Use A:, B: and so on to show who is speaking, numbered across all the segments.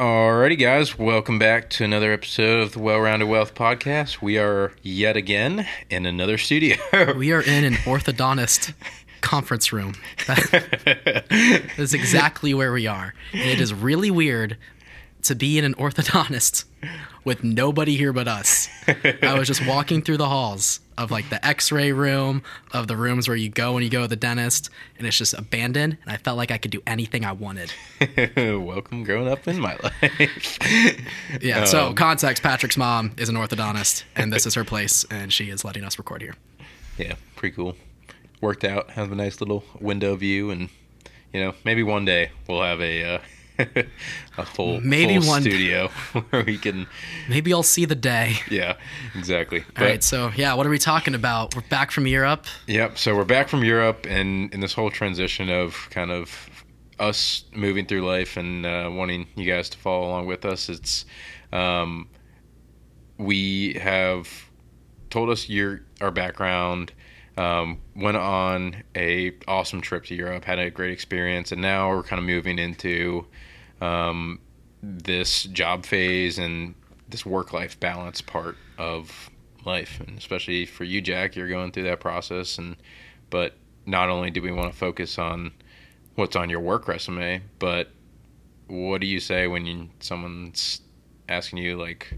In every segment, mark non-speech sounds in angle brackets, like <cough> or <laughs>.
A: Alrighty, guys, welcome back to another episode of the Well Rounded Wealth Podcast. We are yet again in another studio. <laughs>
B: We are in an orthodontist conference room. <laughs> That is exactly where we are. And it is really weird to be in an orthodontist with nobody here but us. I was just walking through the halls of like the x-ray room, of the rooms where you go when you go to the dentist, and it's just abandoned, and I felt like I could do anything I wanted. <laughs>
A: welcome growing up in my <laughs> life.
B: Yeah, so
A: Um,
B: context, Patrick's mom is an orthodontist, and this is her place, and she is letting us record here.
A: yeah, pretty cool. Worked out, have a nice little window view, and you know, maybe one day we'll have a uh, <laughs> a full
B: Maybe
A: full
B: one-
A: studio <laughs> where we can.
B: Maybe I'll see the day.
A: Yeah, exactly.
B: All right, so yeah, what are we talking about? We're back from Europe.
A: Yep. So we're back from Europe, and in this whole transition of kind of us moving through life and uh, wanting you guys to follow along with us, it's um, we have told us your our background. Um, went on a awesome trip to Europe, had a great experience, and now we're kind of moving into um, this job phase and this work life balance part of life, and especially for you, Jack, you're going through that process. And but not only do we want to focus on what's on your work resume, but what do you say when you, someone's asking you like,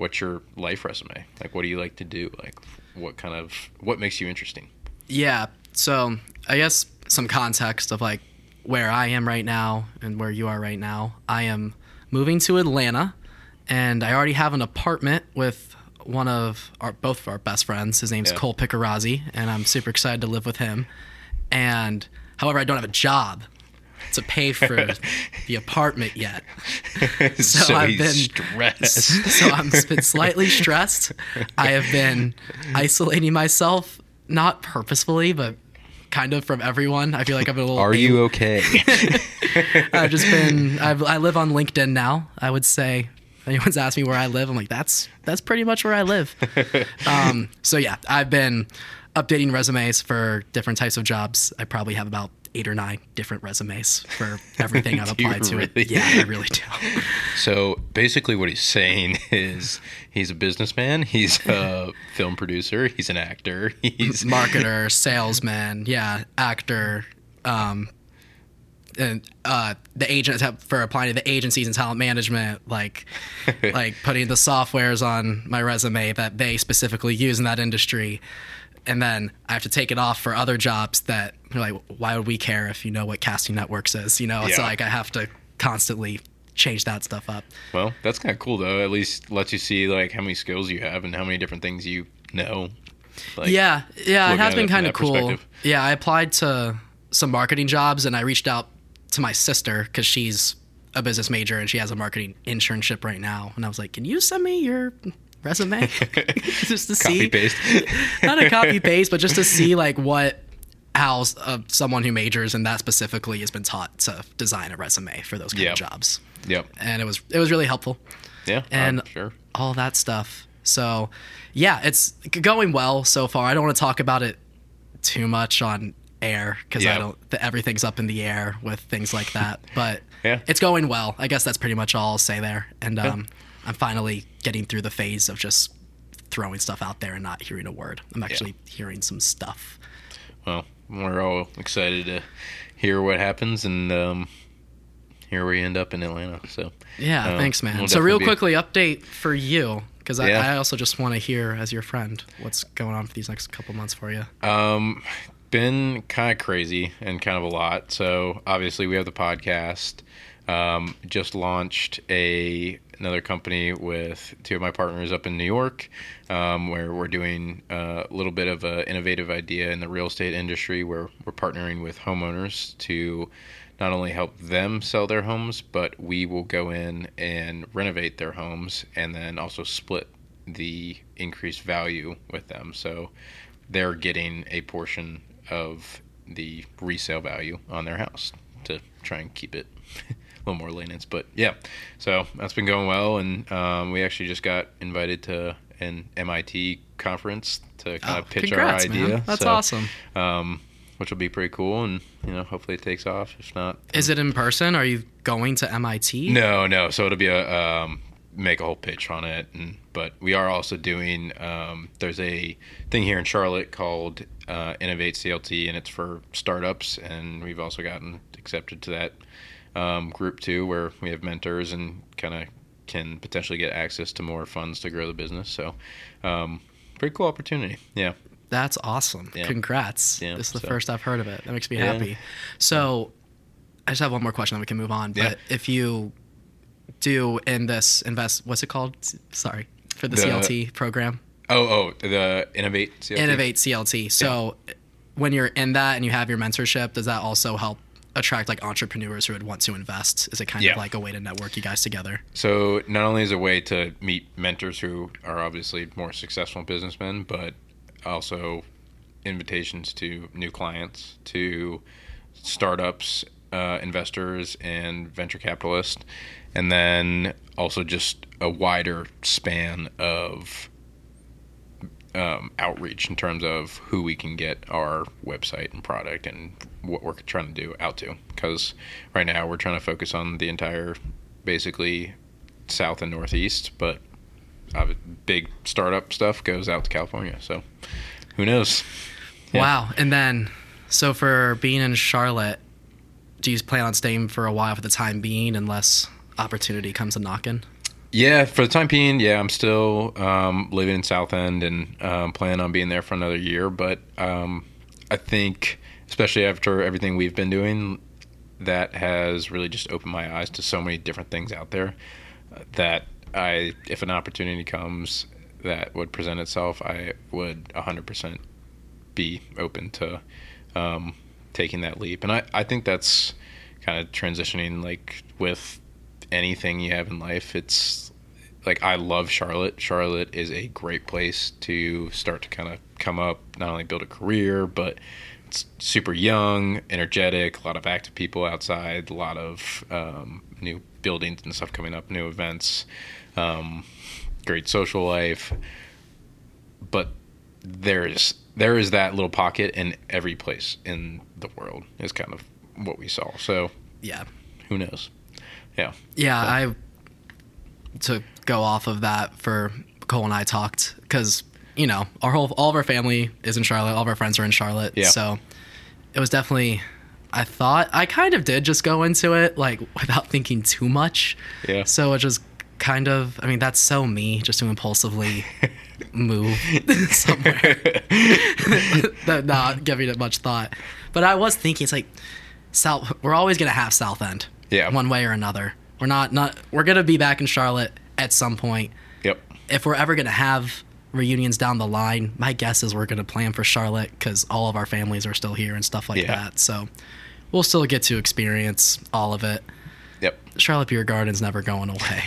A: what's your life resume? Like, what do you like to do? Like, what kind of what makes you interesting?
B: Yeah, so I guess some context of like where I am right now and where you are right now. I am moving to Atlanta, and I already have an apartment with one of our both of our best friends. His name's
A: Yeah.
B: Cole Picarazzi, and I'm super excited to live with him. And however, I don't have a job to pay for the apartment yet. <laughs>
A: so
B: I've been-
A: stressed. <laughs>
B: so I'm been slightly stressed. I have been isolating myself, not purposefully, but kind of from everyone. I feel like I've been a little.
A: Are you okay? <laughs>
B: I've just been. I've, I live on LinkedIn now. I would say. Anyone's asked me where I live, I'm like, that's that's pretty much where I live. um, so yeah, I've been updating resumes for different types of jobs. I probably have about eight or nine different resumes for <laughs> everything I've applied to.
A: really?
B: It. Yeah, I really do.
A: So basically, what he's saying <laughs> is he's a businessman, he's a <laughs> film producer, he's an actor, he's
B: marketer, salesman, yeah, actor, um, and uh, the agent for applying to the agencies and talent management, like like putting the softwares on my resume that they specifically use in that industry. And then I have to take it off for other jobs that are like, why would we care if you know what casting networks is? You know, it's
A: Yeah.
B: like I have to constantly change that stuff up.
A: well, that's kind of cool though. At least lets you see like how many skills you have and how many different things you know. Like,
B: yeah, yeah, it has been kind of cool. Yeah, I applied to some marketing jobs and I reached out to my sister because she's a business major and she has a marketing internship right now. And I was like, "Can you send me your resume <laughs> <laughs> just to
A: copy
B: see?"
A: paste. <laughs>
B: Not a copy paste, but just to see like what how uh, someone who majors in that specifically has been taught to design a resume for those kind
A: Yeah.
B: of jobs.
A: yep.
B: And it was it was really helpful
A: Yeah.
B: And-
A: sure.
B: all that stuff. So, yeah, it's going well so far. I don't want to talk about it too much on air because
A: Yeah.
B: I don't. The, everything's up in the air with things like that. But
A: Yeah.
B: it's going well. I guess that's pretty much all I'll say there. And um, I'm finally getting through the phase of just throwing stuff out there and not hearing a word. I'm actually hearing some stuff.
A: Well, we're all excited to hear what happens and um, here we end up in Atlanta. So
B: Yeah,
A: uh,
B: thanks, man.
A: we'll
B: so, real quickly, update for you because I,
A: Yeah.
B: I also just want to hear, as your friend, what's going on for these next couple months for you.
A: Um, been kind of crazy and kind of a lot. So obviously we have the podcast. Um, just launched a another company with two of my partners up in New York, um, where we're doing a little bit of an innovative idea in the real estate industry, where we're partnering with homeowners to not only help them sell their homes, but we will go in and renovate their homes and then also split the increased value with them. So they're getting a portion of the resale value on their house to try and keep it <laughs> little more lenient. But yeah, so that's been going well, and um, we actually just got invited to an MIT conference to kind
B: Oh,
A: of pitch
B: congrats,
A: our idea.
B: man. That's
A: So,
B: awesome.
A: Um, which will be pretty cool, and you know, hopefully it takes off. If not,
B: Is it in person? Are you going to MIT?
A: no, no. So it'll be a um, make a whole pitch on it, and but we are also doing. Um, there's a thing here in Charlotte called uh, Innovate CLT, and it's for startups, and we've also gotten accepted to that um, group too, where we have mentors and kind of can potentially get access to more funds to grow the business. So, um, pretty cool opportunity. Yeah.
B: That's awesome.
A: Yeah.
B: Congrats.
A: Yeah,
B: this is the
A: so-
B: first I've heard of it. That makes me
A: Yeah.
B: happy. So, I just have one more question, then we can move on. But if you do in this invest, what's it called? Sorry for the,
A: The-
B: CLT program,
A: Oh, oh, the Innovate CLT.
B: Innovate CLT. So, when you're in that and you have your mentorship, does that also help attract like entrepreneurs who would want to invest? Is it kind
A: Yeah.
B: of like a way to network you guys together?
A: So not only is it a way to meet mentors who are obviously more successful businessmen, but also invitations to new clients, to startups, uh, investors, and venture capitalists, and then also just a wider span of um, outreach in terms of who we can get our website and product and what we're trying to do out to. Because right now we're trying to focus on the entire, basically, south and northeast, but uh, big startup stuff goes out to California. So who knows? Yeah.
B: Wow. And then, so for being in Charlotte, do you plan on staying for a while for the time being unless opportunity comes a knocking?
A: Yeah, for the time being, yeah, I'm still um, living in South End and um, plan on being there for another year. But um, I think, especially after everything we've been doing, that has really just opened my eyes to so many different things out there. uh, That I, if an opportunity comes that would present itself, I would 100% be open to um, taking that leap. And I, I think that's kind of transitioning like with anything you have in life. It's like I love Charlotte. Charlotte is a great place to start to kind of come up, not only build a career, but it's super young, energetic, a lot of active people outside, a lot of um, new buildings and stuff coming up, new events, um, great social life. But there's there is that little pocket in every place in the world is kind of what we saw. So
B: Yeah.
A: who knows? Yeah.
B: Yeah. I, to go off of that for Cole and I talked because, you know, our whole, all of our family is in Charlotte. All of our friends are in Charlotte.
A: Yeah.
B: So it was definitely, I thought, I kind of did just go into it like without thinking too much.
A: Yeah.
B: So it just kind of, I mean, that's so me just to impulsively <laughs> move somewhere, <laughs> not giving it much thought. But I was thinking, it's like, South, we're always going to have South End.
A: Yeah.
B: One way or another. We're not, not, we're going to be back in Charlotte at some point.
A: Yep.
B: If we're ever going to have reunions down the line, my guess is we're going to plan for Charlotte because all of our families are still here and stuff like
A: Yeah.
B: that. So we'll still get to experience all of it.
A: Yep.
B: Charlotte Beer Garden's never going away.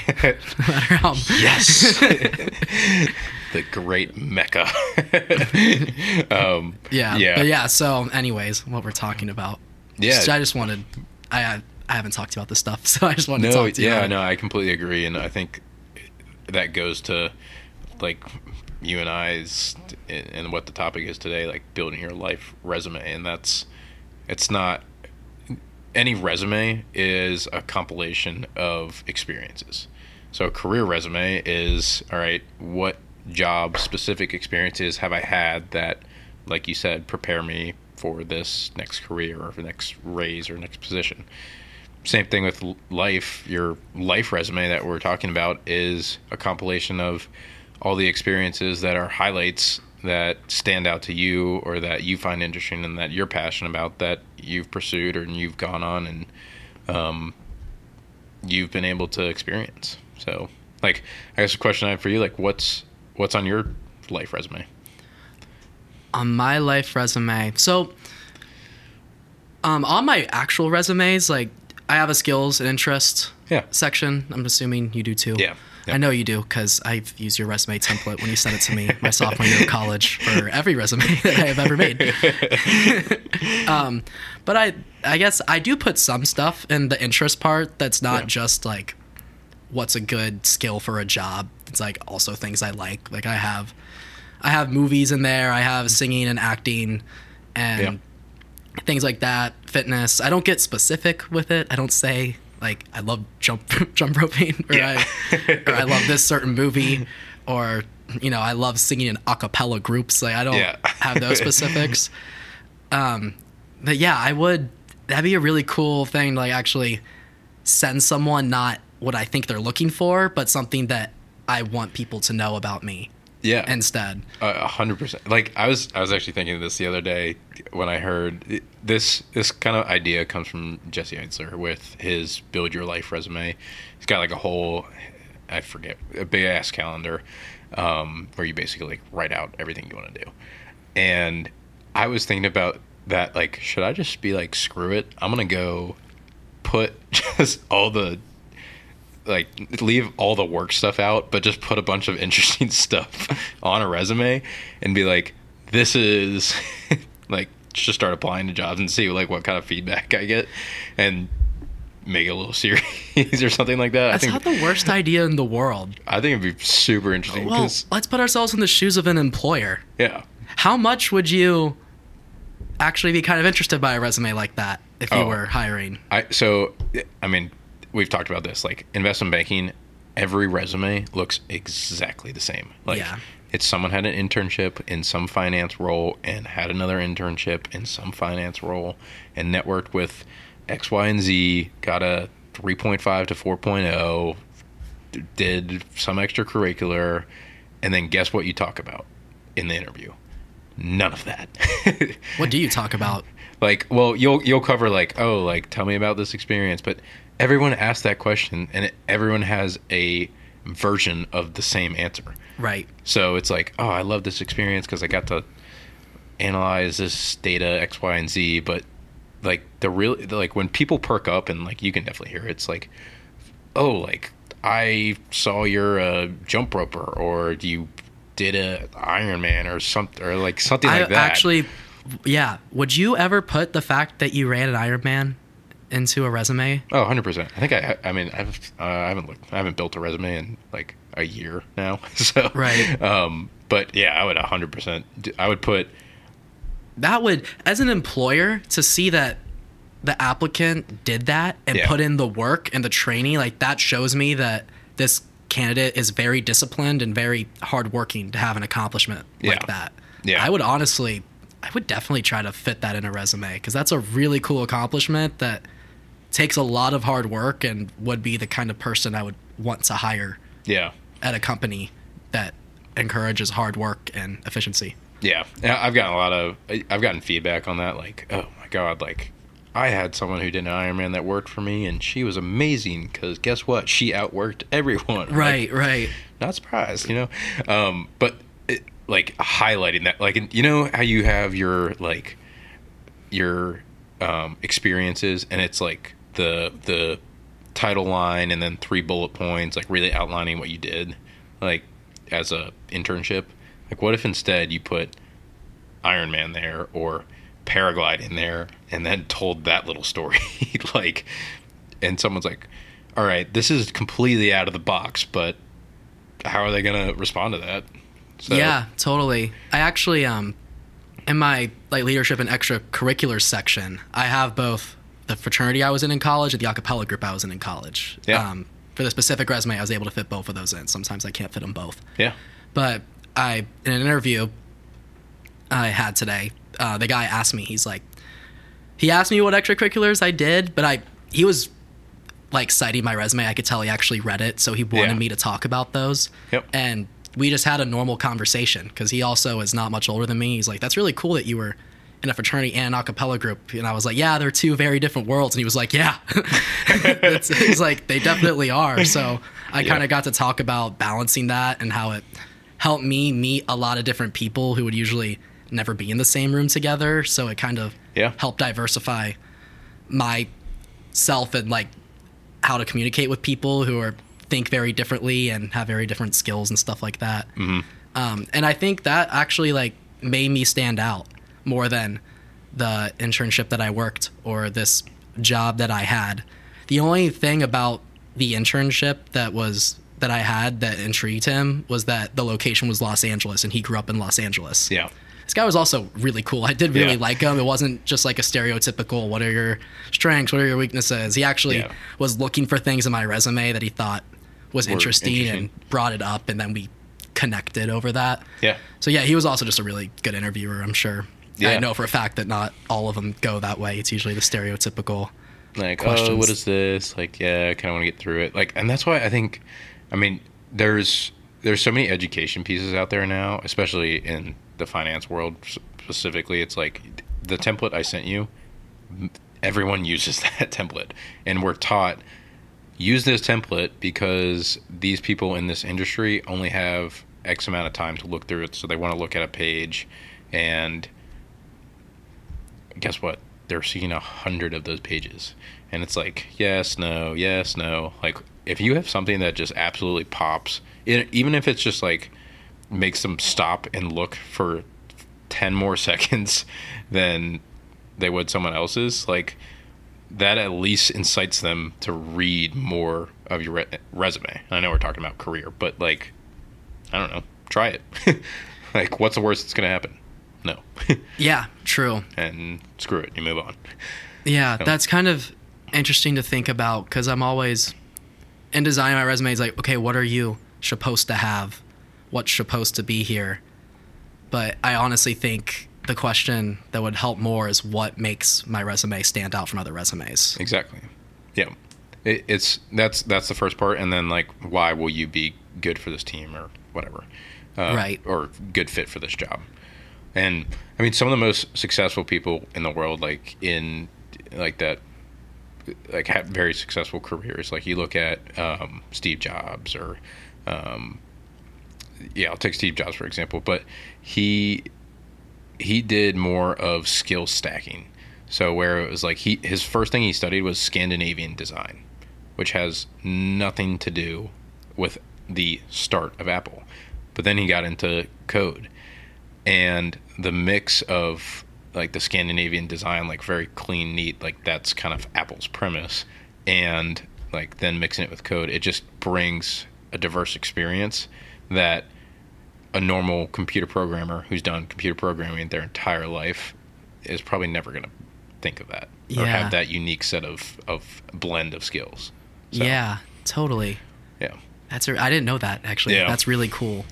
B: no. <laughs>
A: Yes. <laughs> the great mecca. <laughs> um,
B: Yeah.
A: Yeah.
B: But yeah. So, anyways, what we're talking about.
A: Yeah.
B: I just wanted. I I haven't talked about this stuff, <laughs> so I just wanted to
A: no,
B: talk to you.
A: yeah, no, I completely agree, and I think that goes to like you and I's and what the topic is today, like building your life resume, and that's it's not any resume is a compilation of experiences. So a career resume is all right. What job specific experiences have I had that, like you said, prepare me for this next career or the next raise or next position? Same thing with life. Your life resume that we're talking about is a compilation of all the experiences that are highlights that stand out to you or that you find interesting and that you're passionate about that you've pursued or you've gone on and um, you've been able to experience. So, like, I guess a question I have for you, like, what's what's on your life resume?
B: on my life resume. So, um, on my actual resumes, like I have a skills and interest
A: Yeah.
B: section. I'm assuming you do too.
A: Yeah. Yeah.
B: I know you do because I've used your resume template when you sent it to me my sophomore year of college for <laughs> every resume <laughs> that I have ever made. <laughs> um, but I, I guess I do put some stuff in the interest part that's not
A: Yeah.
B: just like what's a good skill for a job. It's like also things I like. Like I have, I have movies in there. I have singing and acting, and
A: Yeah.
B: Things like that, fitness. I don't get specific with it. I don't say like I love jump <laughs> jump roping or,
A: Yeah.
B: I, or I love this certain movie or you know I love singing in a cappella groups. Like I don't
A: Yeah.
B: have those <laughs> specifics. Um, but yeah, I would. That'd be a really cool thing to like actually send someone not what I think they're looking for, but something that I want people to know about me
A: Yeah.
B: instead.
A: A hundred percent. Like I was, I was actually thinking of this the other day when I heard this. This kind of idea comes from Jesse Itzler with his "Build Your Life" resume. He's got like a whole, I forget, a big ass calendar, um, where you basically like write out everything you want to do. And I was thinking about that. Like, should I just be like, screw it? I'm gonna go put <laughs> just all the like leave all the work stuff out, but just put a bunch of <laughs> interesting stuff on a resume and be like, this is <laughs> like just start applying to jobs and see like what kind of feedback I get and make it a little <laughs> series or something like that.
B: That's
A: I
B: not the worst idea in the world.
A: I think it'd be super interesting
B: Well, let's put ourselves in the shoes of an employer.
A: yeah.
B: How much would you actually be kind of interested by a resume like that if you
A: Oh.
B: were hiring?
A: I so I mean we've talked about this like investment banking every resume looks exactly the same like
B: Yeah.
A: it's someone had an internship in some finance role and had another internship in some finance role and networked with X Y and Z got a 3.5 to 4.0 did some extracurricular and then guess what you talk about in the interview none of that <laughs>
B: What do you talk about?
A: like well you'll you'll cover like oh like tell me about this experience but everyone asks that question and it, everyone has a version of the same answer
B: Right.
A: so it's like oh i love this experience because i got to analyze this data x y and z but like the real like when people perk up and like you can definitely hear it, it's like oh like i saw you're a jump roper or you did a Ironman or something or like something
B: I
A: like that
B: actually, yeah. Would you ever put the fact that you ran an Ironman into a resume?
A: Oh, 100%. I think I I mean I've uh, I haven't looked I haven't built a resume in like a year now. <laughs> So
B: Right.
A: Um but yeah, I would 100% do- I would put
B: That would, as an employer, to see that the applicant did that and
A: Yeah.
B: put in the work and the training, like that shows me that this candidate is very disciplined and very hardworking to have an accomplishment like
A: Yeah.
B: that.
A: Yeah.
B: I would honestly, I would definitely try to fit that in a resume because that's a really cool accomplishment that takes a lot of hard work and would be the kind of person I would want to hire
A: yeah.
B: at a company that encourages hard work and efficiency.
A: Yeah. Yeah, I've gotten a lot of I've gotten feedback on that like, "Oh my god, like I had someone who did an Ironman that worked for me and she was amazing cuz guess what? She outworked <laughs> everyone." I'm like,
B: Right, right.
A: not surprised, you know. Um, but it, like highlighting that, like you know how you have your like your um, experiences, and it's like the the title line, and then three bullet points, like really outlining what you did, like as a internship. Like, what if instead you put Ironman there or Paraglide in there, and then told that little story, <laughs> like, and someone's like, "All right, this is completely out of the box, but." how are they to respond to that? So,
B: Yeah, totally. I actually um in my like leadership and extracurricular section, I have both the fraternity I was in in college and the acapella group I was in in college.
A: Yeah.
B: Um, for the specific resume, I was able to fit both of those in. Sometimes I can't fit them both.
A: Yeah.
B: But I, in an interview I had today, uh, the guy asked me, he's like, he asked me what extracurriculars I did, but I, he was like citing my resume. I could tell he actually read it, so he wanted
A: Yeah.
B: me to talk about those.
A: Yep.
B: And we just had a normal conversation because he also is not much older than me. He's like, that's really cool that you were in a fraternity and an a cappella group. And I was like, yeah, they're two very different worlds. And he was like, yeah. <laughs> It's- he's like, they definitely are. So I
A: Yeah.
B: kind of got to talk about balancing that and how it helped me meet a lot of different people who would usually never be in the same room together. So it kind of
A: Yeah.
B: helped diversify myself and like how to communicate with people who are think very differently and have very different skills and stuff like that.
A: Mm-hmm.
B: Um, and I think that actually like made me stand out more than the internship that I worked or this job that I had. The only thing about the internship that was that I had that intrigued him was that the location was Los Angeles and he grew up in Los Angeles.
A: Yeah.
B: this guy was also really cool. I did really
A: Yeah.
B: like him. It wasn't just like a stereotypical, what are your strengths? What are your weaknesses? He actually
A: Yeah.
B: was looking for things in my resume that he thought was interesting,
A: interesting.
B: and brought it up. And then we connected over that.
A: Yeah.
B: So yeah, he was also just a really good interviewer, I'm sure. I know for a fact that not all of them go that way. It's usually the stereotypical.
A: like oh what is this? Like yeah i kind of want to get through it. Like and that's why i think i mean there's there's so many education pieces out there now especially in the finance world specifically. It's like the template i sent you everyone <laughs> uses that template. And we're taught use this template because these people in this industry only have x amount of time to look through it so they want to look at a page. And guess what? They're seeing a hundred of those pages, and it's like yes, no, yes, no. Like if you have something that just absolutely pops, it, even if it's just like makes them stop and look for ten more <laughs> seconds than they would someone else's, like that at least incites them to read more of your re- resume. I know we're talking about career, but like I don't know, try it. <laughs> like what's the worst that's gonna happen? No. <laughs>
B: Yeah, true.
A: and screw it, you move on.
B: Yeah,
A: So-
B: that's kind of interesting to think about because I'm always in designing my resume. It's like, okay, what are you supposed to have? What's supposed to be here? But I honestly think the question that would help more is what makes my resume stand out from other resumes.
A: Exactly. Yeah. It, it's that's that's the first part, and then like, why will you be good for this team or whatever, uh,
B: Right.
A: Or good fit for this job. And I mean, some of the most successful people in the world, like in like that, like have very successful careers. Like you look at um, Steve Jobs or, um, yeah, I'll take Steve Jobs for example, but he he did more of skill stacking. So where it was like he his first thing he studied was Scandinavian design, which has nothing to do with the start of Apple. But then he got into code and the mix of like the Scandinavian design, like very clean, neat, like that's kind of Apple's premise, and like then mixing it with code, it just brings a diverse experience that a normal computer programmer who's done computer programming their entire life is probably never going to think of that or
B: Yeah.
A: have that unique set of of blend of skills. So,
B: Yeah, totally.
A: yeah.
B: That's a, I didn't know that actually.
A: Yeah.
B: That's really cool.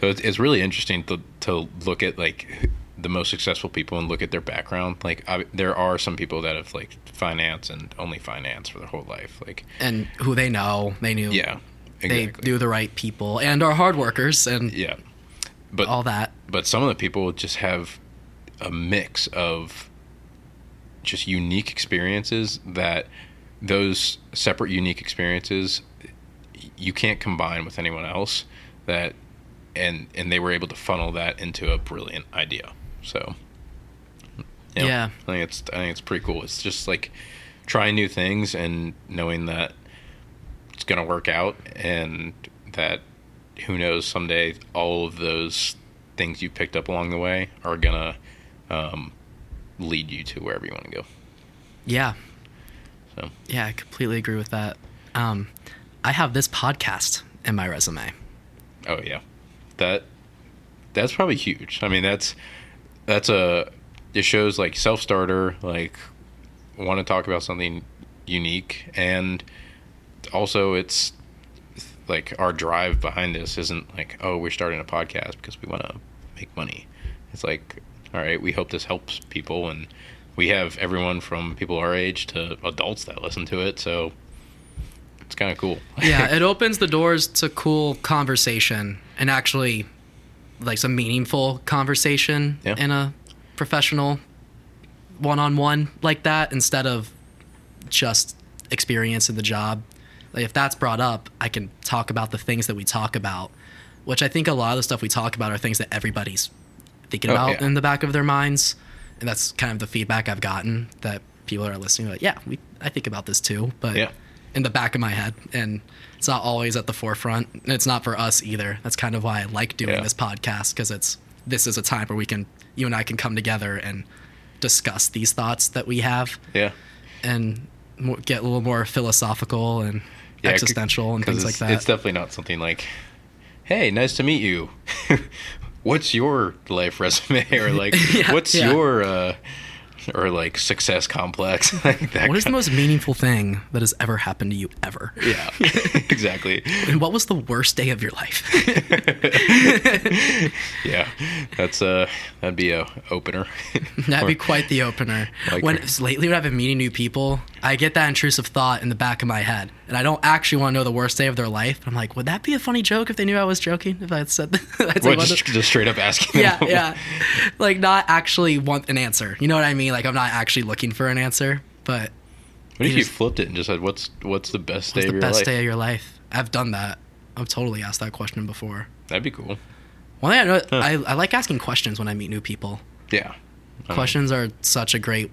A: So it's, it's really interesting to to look at like the most successful people and look at their background. Like I, there are some people that have like finance and only finance for their whole life. Like
B: And who they know, they knew.
A: yeah, exactly.
B: They do the right people and are hard workers and
A: Yeah, but
B: all that.
A: but some of the people just have a mix of just unique experiences that those separate unique experiences you can't combine with anyone else that and and they were able to funnel that into a brilliant idea so you know,
B: Yeah.
A: i think it's i think it's pretty cool it's just like trying new things and knowing that it's going to work out and that who knows someday all of those things you picked up along the way are going to um, lead you to wherever you want to go
B: Yeah.
A: so
B: Yeah, I completely agree with that. Um, I have this podcast in my resume.
A: Oh yeah, that that's probably huge. I mean, that's that's a it shows like self starter, like want to talk about something unique, and also it's like our drive behind this isn't like oh we're starting a podcast because we want to make money. It's like all right, we hope this helps people, and we have everyone from people our age to adults that listen to it, so it's kind of cool. <laughs>
B: Yeah, it opens the doors to cool conversation and actually like some meaningful conversation
A: Yeah.
B: in a professional one-on-one like that instead of just experience in the job. Like if that's brought up, I can talk about the things that we talk about, which I think a lot of the stuff we talk about are things that everybody's thinking
A: Oh,
B: about
A: yeah.
B: in the back of their minds, and that's kind of the feedback I've gotten that people are listening. Like, yeah, we I think about this too, but
A: Yeah.
B: In the back of my head, and it's not always at the forefront. And it's not for us either. That's kind of why I like doing
A: Yeah.
B: this podcast because it's this is a time where we can you and I can come together and discuss these thoughts that we have
A: yeah.
B: and get a little more philosophical and
A: Yeah,
B: existential and things like that.
A: It's definitely not something like, "Hey, nice to meet you." <laughs> what's your life resume <laughs> or like <laughs>
B: Yeah,
A: what's your uh or like success complex <laughs> like that
B: What is the most meaningful thing that has ever happened to you ever?
A: yeah <laughs> exactly
B: And what was the worst day of your life? <laughs>
A: yeah that's uh that'd be a opener
B: That'd be quite the opener.
A: Like-
B: when lately when I've been meeting new people, I get that intrusive thought in the back of my head, and I don't actually want to know the worst day of their life. I'm like, would that be a funny joke if they knew I was joking? If I had said that? I'd say,
A: what,
B: "What
A: just,
B: the-"
A: just straight up asking
B: yeah,
A: them.
B: yeah, like not actually want an answer. You know what I mean? Like I'm not actually looking for an answer, but
A: what if
B: You
A: you flipped it and just said what's what's the best day
B: what's
A: of
B: the
A: your
B: best
A: life
B: day of your life? I've done that. I've totally asked that question before.
A: that'd be cool
B: Well, thing I know, I, I like asking questions when I meet new people.
A: yeah I
B: questions are such a great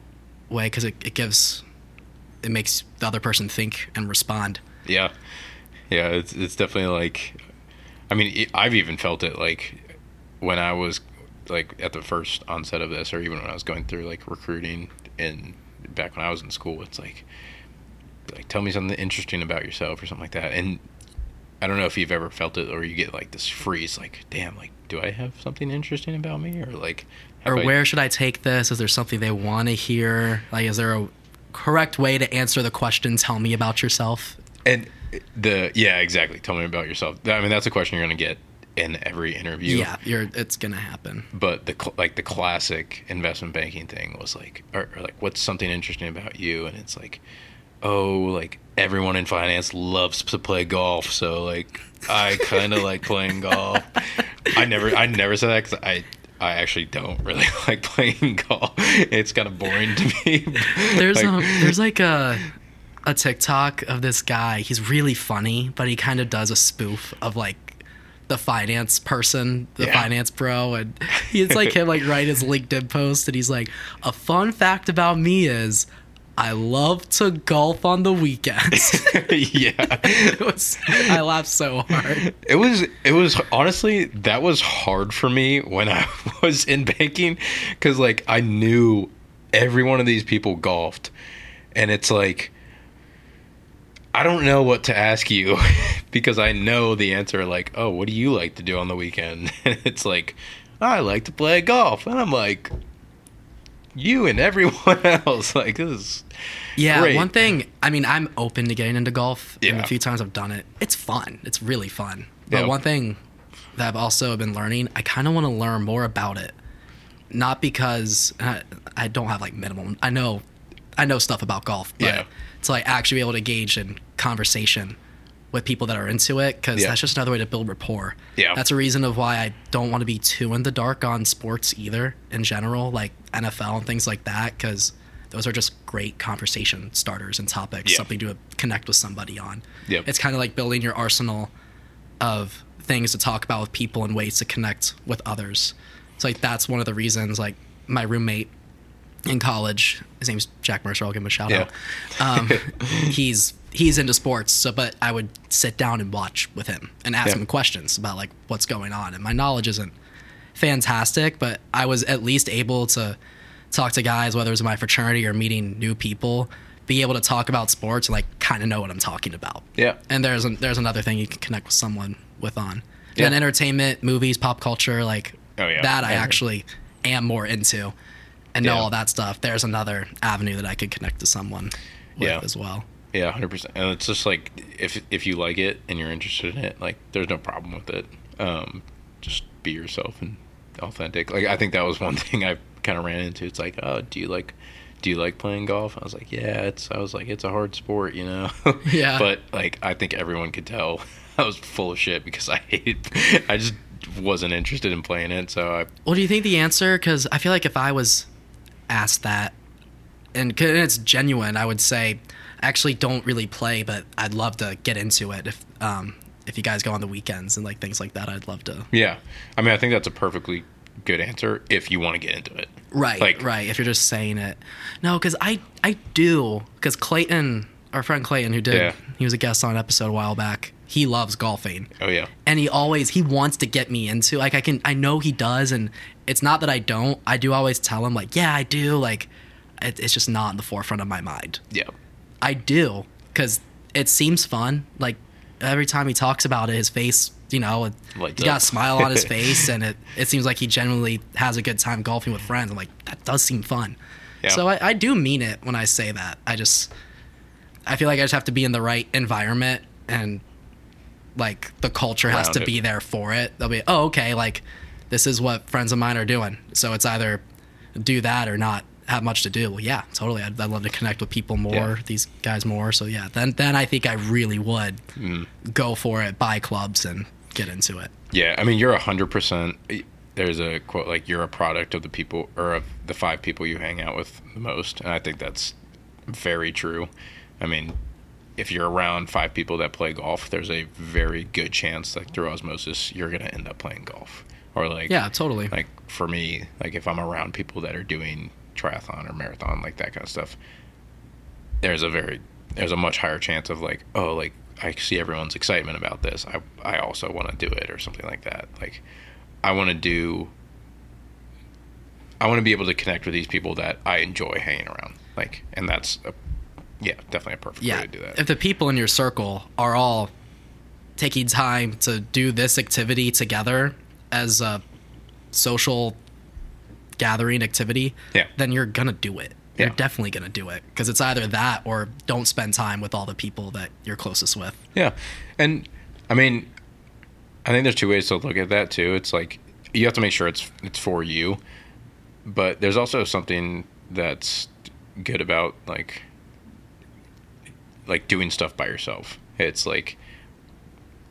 B: way because it, it gives it makes the other person think and respond
A: Yeah, yeah, it's it's definitely like, I mean, I've even felt it like when I was like at the first onset of this, or even when I was going through like recruiting and back when I was in school. It's like, like tell me something interesting about yourself or something like that. And I don't know if you've ever felt it, or you get like this freeze, like, damn, like, do I have something interesting about me, or like,
B: or
A: I-
B: where should i take this is there something they want to hear like is there a correct way to answer the question tell me about yourself
A: And the yeah, exactly. Tell me about yourself. I mean, that's a question you're gonna get in every interview.
B: yeah you're it's gonna happen
A: but the like the classic investment banking thing was like or, or like what's something interesting about you and it's like oh like everyone in finance loves to play golf so like i kind of like playing golf <laughs> i never i never said that because i i actually don't really <laughs> like playing golf. It's kind of boring to me. <laughs>
B: There's
A: Like,
B: um there's like a a tiktok of this guy. He's really funny but he kind of does a spoof of like the finance person, the
A: Yeah.
B: finance bro, and it's like <laughs> him like write his LinkedIn post, and he's like, "A fun fact about me is, I love to golf on the weekends." <laughs>
A: yeah
B: it was, I laughed so hard.
A: It was it was honestly that was hard for me when I <laughs> was in banking cuz like I knew every one of these people golfed and it's like I don't know what to ask you <laughs> because I know the answer like oh what do you like to do on the weekend and it's like I like to play golf and I'm like you and everyone <laughs> else like this is
B: Yeah,
A: Great.
B: one thing. I mean, I'm open to getting into golf. And
A: Yeah.
B: the few times I've done it, it's fun. It's really fun. But
A: Yeah.
B: one thing that I've also been learning, I kind of want to learn more about it. Not because I, I don't have like minimum. I know, I know stuff about golf, but
A: Yeah.
B: to like actually be able to engage in conversation with people that are into it, because
A: Yeah.
B: that's just another way to build rapport.
A: Yeah.
B: That's a reason of why I don't want to be too in the dark on sports either in general, like NFL and things like that, because those are just great conversation starters and topics,
A: Yeah.
B: something to connect with somebody on.
A: Yep.
B: It's kind of like building your arsenal of things to talk about with people and ways to connect with others. So like that's one of the reasons like my roommate in college, his name's Jack Mercer, I'll give him a shout
A: Yeah.
B: out. Um, <laughs> he's he's into sports, so but I would sit down and watch with him and ask
A: Yeah.
B: him questions about like what's going on. And my knowledge isn't fantastic, but I was at least able to talk to guys, whether it was my fraternity or meeting new people, be able to talk about sports and like kind of know what I'm talking about.
A: yeah
B: And there's an, there's another thing you can connect with someone with on.
A: Yeah.
B: And entertainment, movies, pop culture, like
A: Oh, yeah.
B: that I actually am more into and know
A: Yeah.
B: all that stuff. There's another avenue that I could connect to someone with
A: Yeah.
B: as well.
A: Yeah, hundred percent. And it's just like if if you like it and you're interested in it, like there's no problem with it. Um, just be yourself and authentic. Like I think that was one <laughs> thing I kind of ran into. It's like, oh, do you like do you like playing golf? I was like, yeah. It's I was like, it's a hard sport, you know. <laughs>
B: Yeah.
A: But like, I think everyone could tell <laughs> I was full of shit because I hated. I just wasn't interested in playing it. So I
B: Well, do you think the answer? Because I feel like if I was asked that, and it's genuine, I would say, I actually don't really play, but I'd love to get into it. If um, if you guys go on the weekends and like things like that, I'd love to.
A: yeah. I mean, I think that's a perfectly good answer if you want to get into it.
B: Right,
A: Like-
B: right. If you're just saying it, no, because I I do because Clayton, our friend Clayton, who did
A: Yeah.
B: he was a guest on an episode a while back. He loves golfing.
A: Oh yeah.
B: and he always he wants to get me into like i can i know he does and it's not that i don't i do always tell him like yeah i do like it, it's just not in the forefront of my mind
A: Yeah.
B: i do because it seems fun like every time he talks about it, his face, you know,
A: Lights
B: he's got
A: up.
B: a smile on his <laughs> face, and it, it seems like he genuinely has a good time golfing with friends. I'm like, that does seem fun.
A: Yeah.
B: So I, I do mean it when I say that. I just, I feel like I just have to be in the right environment and like the culture has to
A: it.
B: be there for it. They'll be, oh, okay, like this is what friends of mine are doing. So it's either do that or not have much to do. Well, yeah, totally. I'd, I'd love to connect with people more,
A: Yeah.
B: these guys more. So yeah, then then I think I really would
A: Mm.
B: go for it, buy clubs, and get into it.
A: Yeah, I mean, you're a hundred percent. There's a quote like you're a product of the people or of the five people you hang out with the most, and I think that's very true. I mean, if you're around five people that play golf, there's a very good chance, like through osmosis, you're gonna end up playing golf. Or like,
B: Yeah, totally.
A: like for me, like if I'm around people that are doing triathlon or marathon, like that kind of stuff, there's a very there's a much higher chance of like, oh, like I see everyone's excitement about this. I I also want to do it or something like that. Like I want to do I want to be able to connect with these people that I enjoy hanging around. Like and that's a yeah, definitely a perfect
B: yeah,
A: way to do that.
B: if the people in your circle are all taking time to do this activity together as a social gathering activity,
A: Yeah.
B: then you're gonna do it. You're
A: Yeah.
B: definitely gonna do it because it's either that or don't spend time with all the people that you're closest with.
A: Yeah, and I mean, I think there's two ways to look at that too. It's like you have to make sure it's it's for you, but there's also something that's good about like like doing stuff by yourself. It's like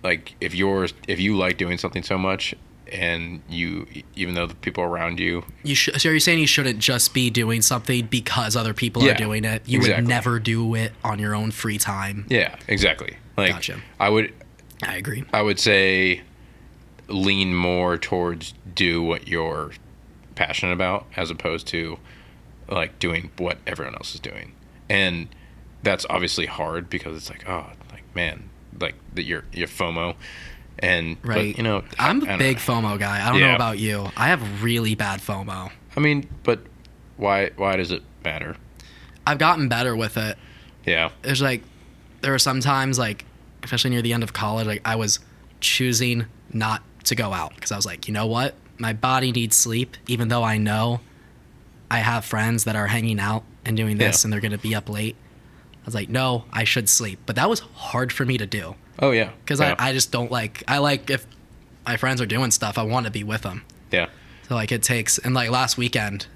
A: like if you're if you like doing something so much and you even though the people around you
B: You should. So are you're saying you shouldn't just be doing something because other people
A: Yeah,
B: are doing it. You would never do it on your own free time.
A: yeah exactly like
B: Gotcha.
A: i would
B: I agree.
A: I would say lean more towards do what you're passionate about as opposed to like doing what everyone else is doing. And that's obviously hard because it's like, oh, like man, like that you're you're FOMO and but,
B: Right.
A: you know,
B: I'm a big
A: know.
B: FOMO guy. I don't know about you. I have really bad FOMO.
A: I mean, but why why does it matter?
B: I've gotten better with it.
A: Yeah.
B: There's like, there were some times like, especially near the end of college, like I was choosing not to go out because I was like, you know what, my body needs sleep, even though I know I have friends that are hanging out and doing this
A: Yeah.
B: and they're gonna be up late. I was like, no, I should sleep. But that was hard for me to do
A: Oh yeah.
B: because
A: yeah.
B: I, I just don't like. I like if my friends are doing stuff, I want to be with them.
A: yeah.
B: So like it takes and like last weekend,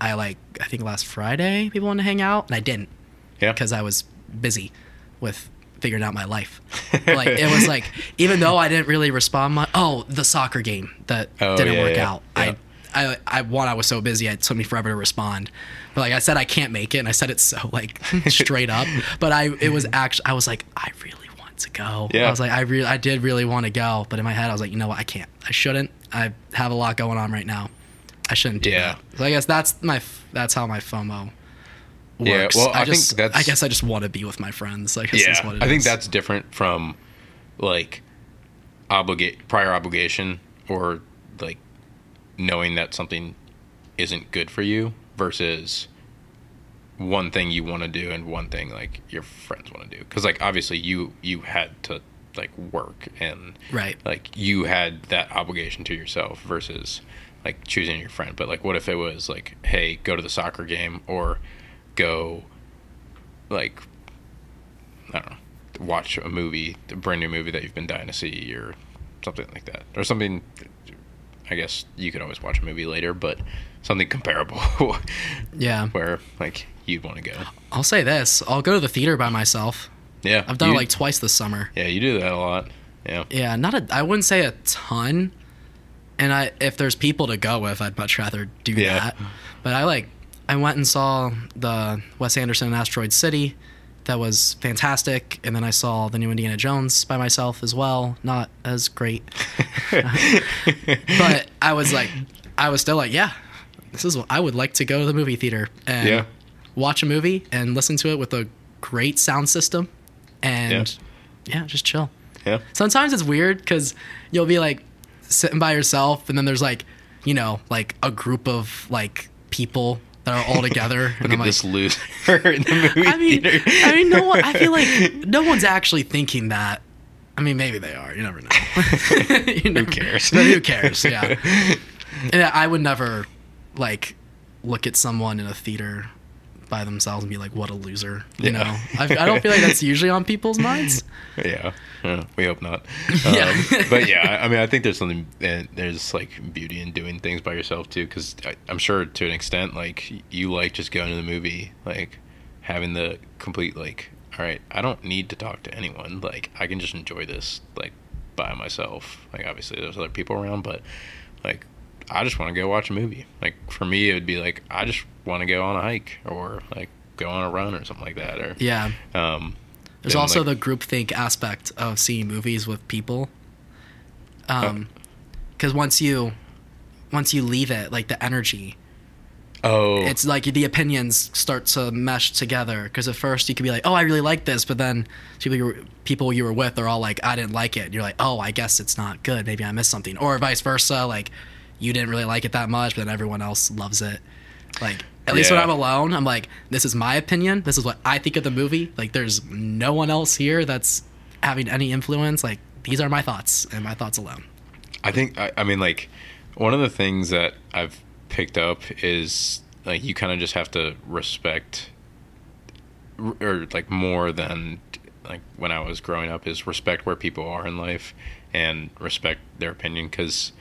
B: I like I think last Friday people wanted to hang out and I didn't
A: Yeah.
B: because I was busy with figuring out my life. <laughs> Like it was like even though I didn't really respond much. Oh, the soccer game that
A: Oh,
B: didn't
A: yeah,
B: work
A: yeah,
B: out.
A: yeah.
B: I, I I one I was so busy it took me forever to respond. But like I said I can't make it and I said it so like <laughs> straight up. But I it was actually I was like I really want to go.
A: Yeah.
B: I was like I really I did really want to go, but in my head I was like you know what I can't. I shouldn't. I have a lot going on right now. I shouldn't do
A: Yeah.
B: that. So I guess that's my that's how my FOMO works.
A: Yeah, well, I think
B: just,
A: that's-
B: I guess I just want to be with my friends. I guess
A: yeah,
B: is what it
A: I think
B: is.
A: that's different from like obligate prior obligation or knowing that something isn't good for you versus one thing you want to do and one thing like your friends want to do because like obviously you you had to like work and
B: right.
A: like you had that obligation to yourself versus like choosing your friend but like what if it was like hey go to the soccer game or go like i don't know watch a movie a brand new movie that you've been dying to see or something like that or something i guess you could always watch a movie later but something comparable <laughs>
B: Yeah.
A: where like you'd want to go
B: I'll say this. I'll go to the theater by myself.
A: yeah
B: I've done
A: you-
B: it like twice this summer.
A: yeah you do that a lot yeah
B: Yeah, not a. I wouldn't say a ton. And I, if there's people to go with, I'd much rather do
A: Yeah.
B: that. But I like. I went and saw the Wes Anderson Asteroid City. That was fantastic. And then I saw the new Indiana Jones by myself as well. Not as great. <laughs> but I was like, I was still like, yeah, this is. I would like to go to the movie theater and
A: Yeah.
B: watch a movie and listen to it with a great sound system, and yeah, just chill.
A: yeah
B: Sometimes it's weird because you'll be like sitting by yourself, and then there's like, you know, like a group of like people that are all together, <laughs> and
A: look
B: I'm
A: at
B: like,
A: this loser <laughs> in the movie
B: I mean,
A: theater
B: I mean, no one. I feel like <laughs> no one's actually thinking that. I mean, maybe they are. You never know. You never-
A: cares?
B: But who cares? Yeah. yeah. I would never like look at someone in a theater by themselves and be like, "What a loser." You
A: Yeah.
B: know. I, I don't feel like that's usually on people's <laughs> minds.
A: Yeah, yeah, we hope not. <laughs>
B: Yeah.
A: Um, but yeah, I mean, I think there's something, uh, there's like beauty in doing things by yourself too, because I'm sure to an extent, like you like just going to the movie, like having the complete like, all right, I don't need to talk to anyone, like I can just enjoy this like by myself. Like obviously there's other people around, but like I just want to go watch a movie. Like for me, it would be like I just want to go on a hike or like go on a run or something like that, or
B: Yeah.
A: um.
B: There's also
A: like-
B: the groupthink aspect of seeing movies with people. Um, because once you, once you leave it, like the energy,
A: Oh,
B: it's like the opinions start to mesh together. Because at first you could be like, "Oh, I really like this," but then people you were, people you were with are all like, "I didn't like it." You're like, "Oh, I guess it's not good. Maybe I missed something," or vice versa. Like, you didn't really like it that much, but then everyone else loves it. Like, at least when I'm alone, I'm like, "This is my opinion. This is what I think of the movie." Like, there's no one else here that's having any influence. Like, these are my thoughts and my thoughts alone.
A: I think I, I mean like one of the things that I've picked up is like you kind of just have to respect or like more than like when I was growing up is respect where people are in life and respect their opinion cuz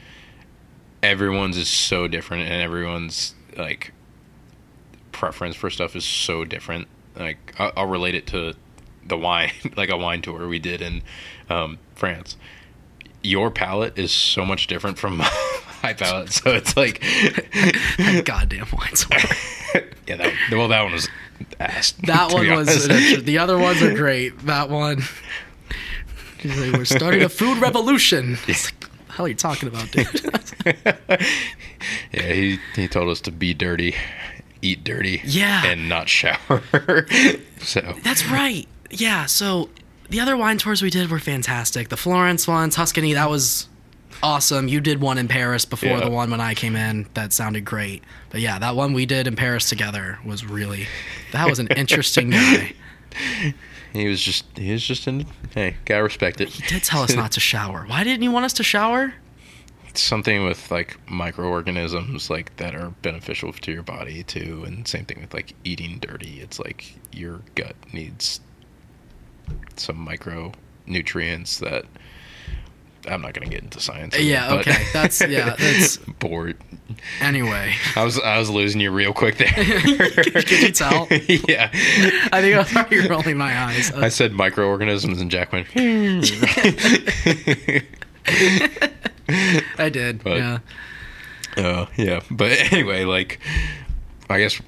A: everyone's is so different and everyone's like preference for stuff is so different like I'll, I'll relate it to the wine <laughs> like a wine tour we did in um, France your palate is so much different from <laughs> my palate. So it's like, <laughs>
B: Goddamn wine tour.
A: yeah, that, well, that one was ass.
B: That one was
A: honest.
B: an extra- the other ones are great. That one, like, we're starting a food revolution. It's like, what the hell are you talking about, dude? <laughs> <laughs>
A: yeah, he he told us to be dirty, eat dirty,
B: Yeah.
A: and not shower. <laughs> so
B: That's right. Yeah. So the other wine tours we did were fantastic. The Florence one, Tuscany, that was awesome. You did one in Paris before
A: Yeah.
B: the one when I came in. That sounded great. But yeah, that one we did in Paris together was really that was an interesting guy.
A: He was just he was just in. Hey, gotta respect it.
B: He did tell us not to shower. Why didn't you want us to shower?
A: something with like microorganisms like that are beneficial to your body too and same thing with like eating dirty it's like your gut needs some micronutrients that i'm not going to get into science it,
B: Yeah, okay. That's- yeah, <laughs> that's-
A: bored
B: Anyway,
A: i was i was losing you real quick there <laughs>
B: Could you tell? <laughs>
A: yeah
B: I think I thought you were rolling my eyes.
A: i said microorganisms and jack went
B: I did.
A: But-
B: yeah.
A: uh, yeah but anyway like i guess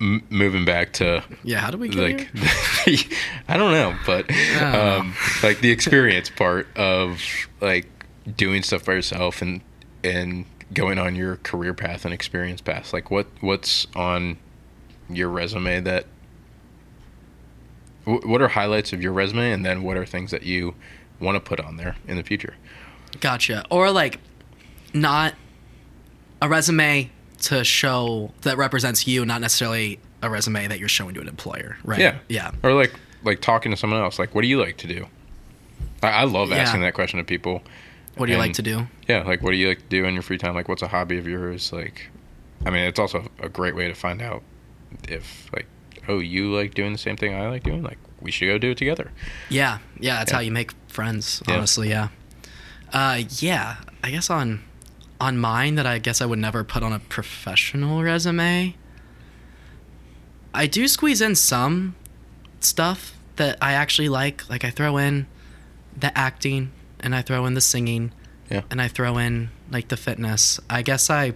A: m- moving back to
B: Yeah. How do we get
A: like? <laughs> I don't know, but
B: don't
A: um, like the experience part of like doing stuff by yourself and and going on your career path and experience path. Like what what's on your resume that wh- what are highlights of your resume and then what are things that you want to put on there in the future?
B: Gotcha. Or like, not a resume to show that represents you, not necessarily a resume that you're showing to an employer, right?
A: Yeah.
B: Yeah.
A: Or like like talking to someone else. Like what do you like to do? I, I love
B: Yeah.
A: asking that question to people.
B: What do you like to do?
A: Yeah, like what do you like to do in your free time? Like what's a hobby of yours? Like I mean, it's also a great way to find out if like oh, you like doing the same thing I like doing? Like we should go do it together.
B: Yeah. Yeah. That's
A: Yeah.
B: how you make friends.
A: Yeah.
B: Honestly. Yeah. Uh, yeah. I guess on on mine that I guess I would never put on a professional resume. I do squeeze in some stuff that I actually like. Like I throw in the acting and I throw in the singing.
A: Yeah.
B: And I throw in like the fitness. I guess I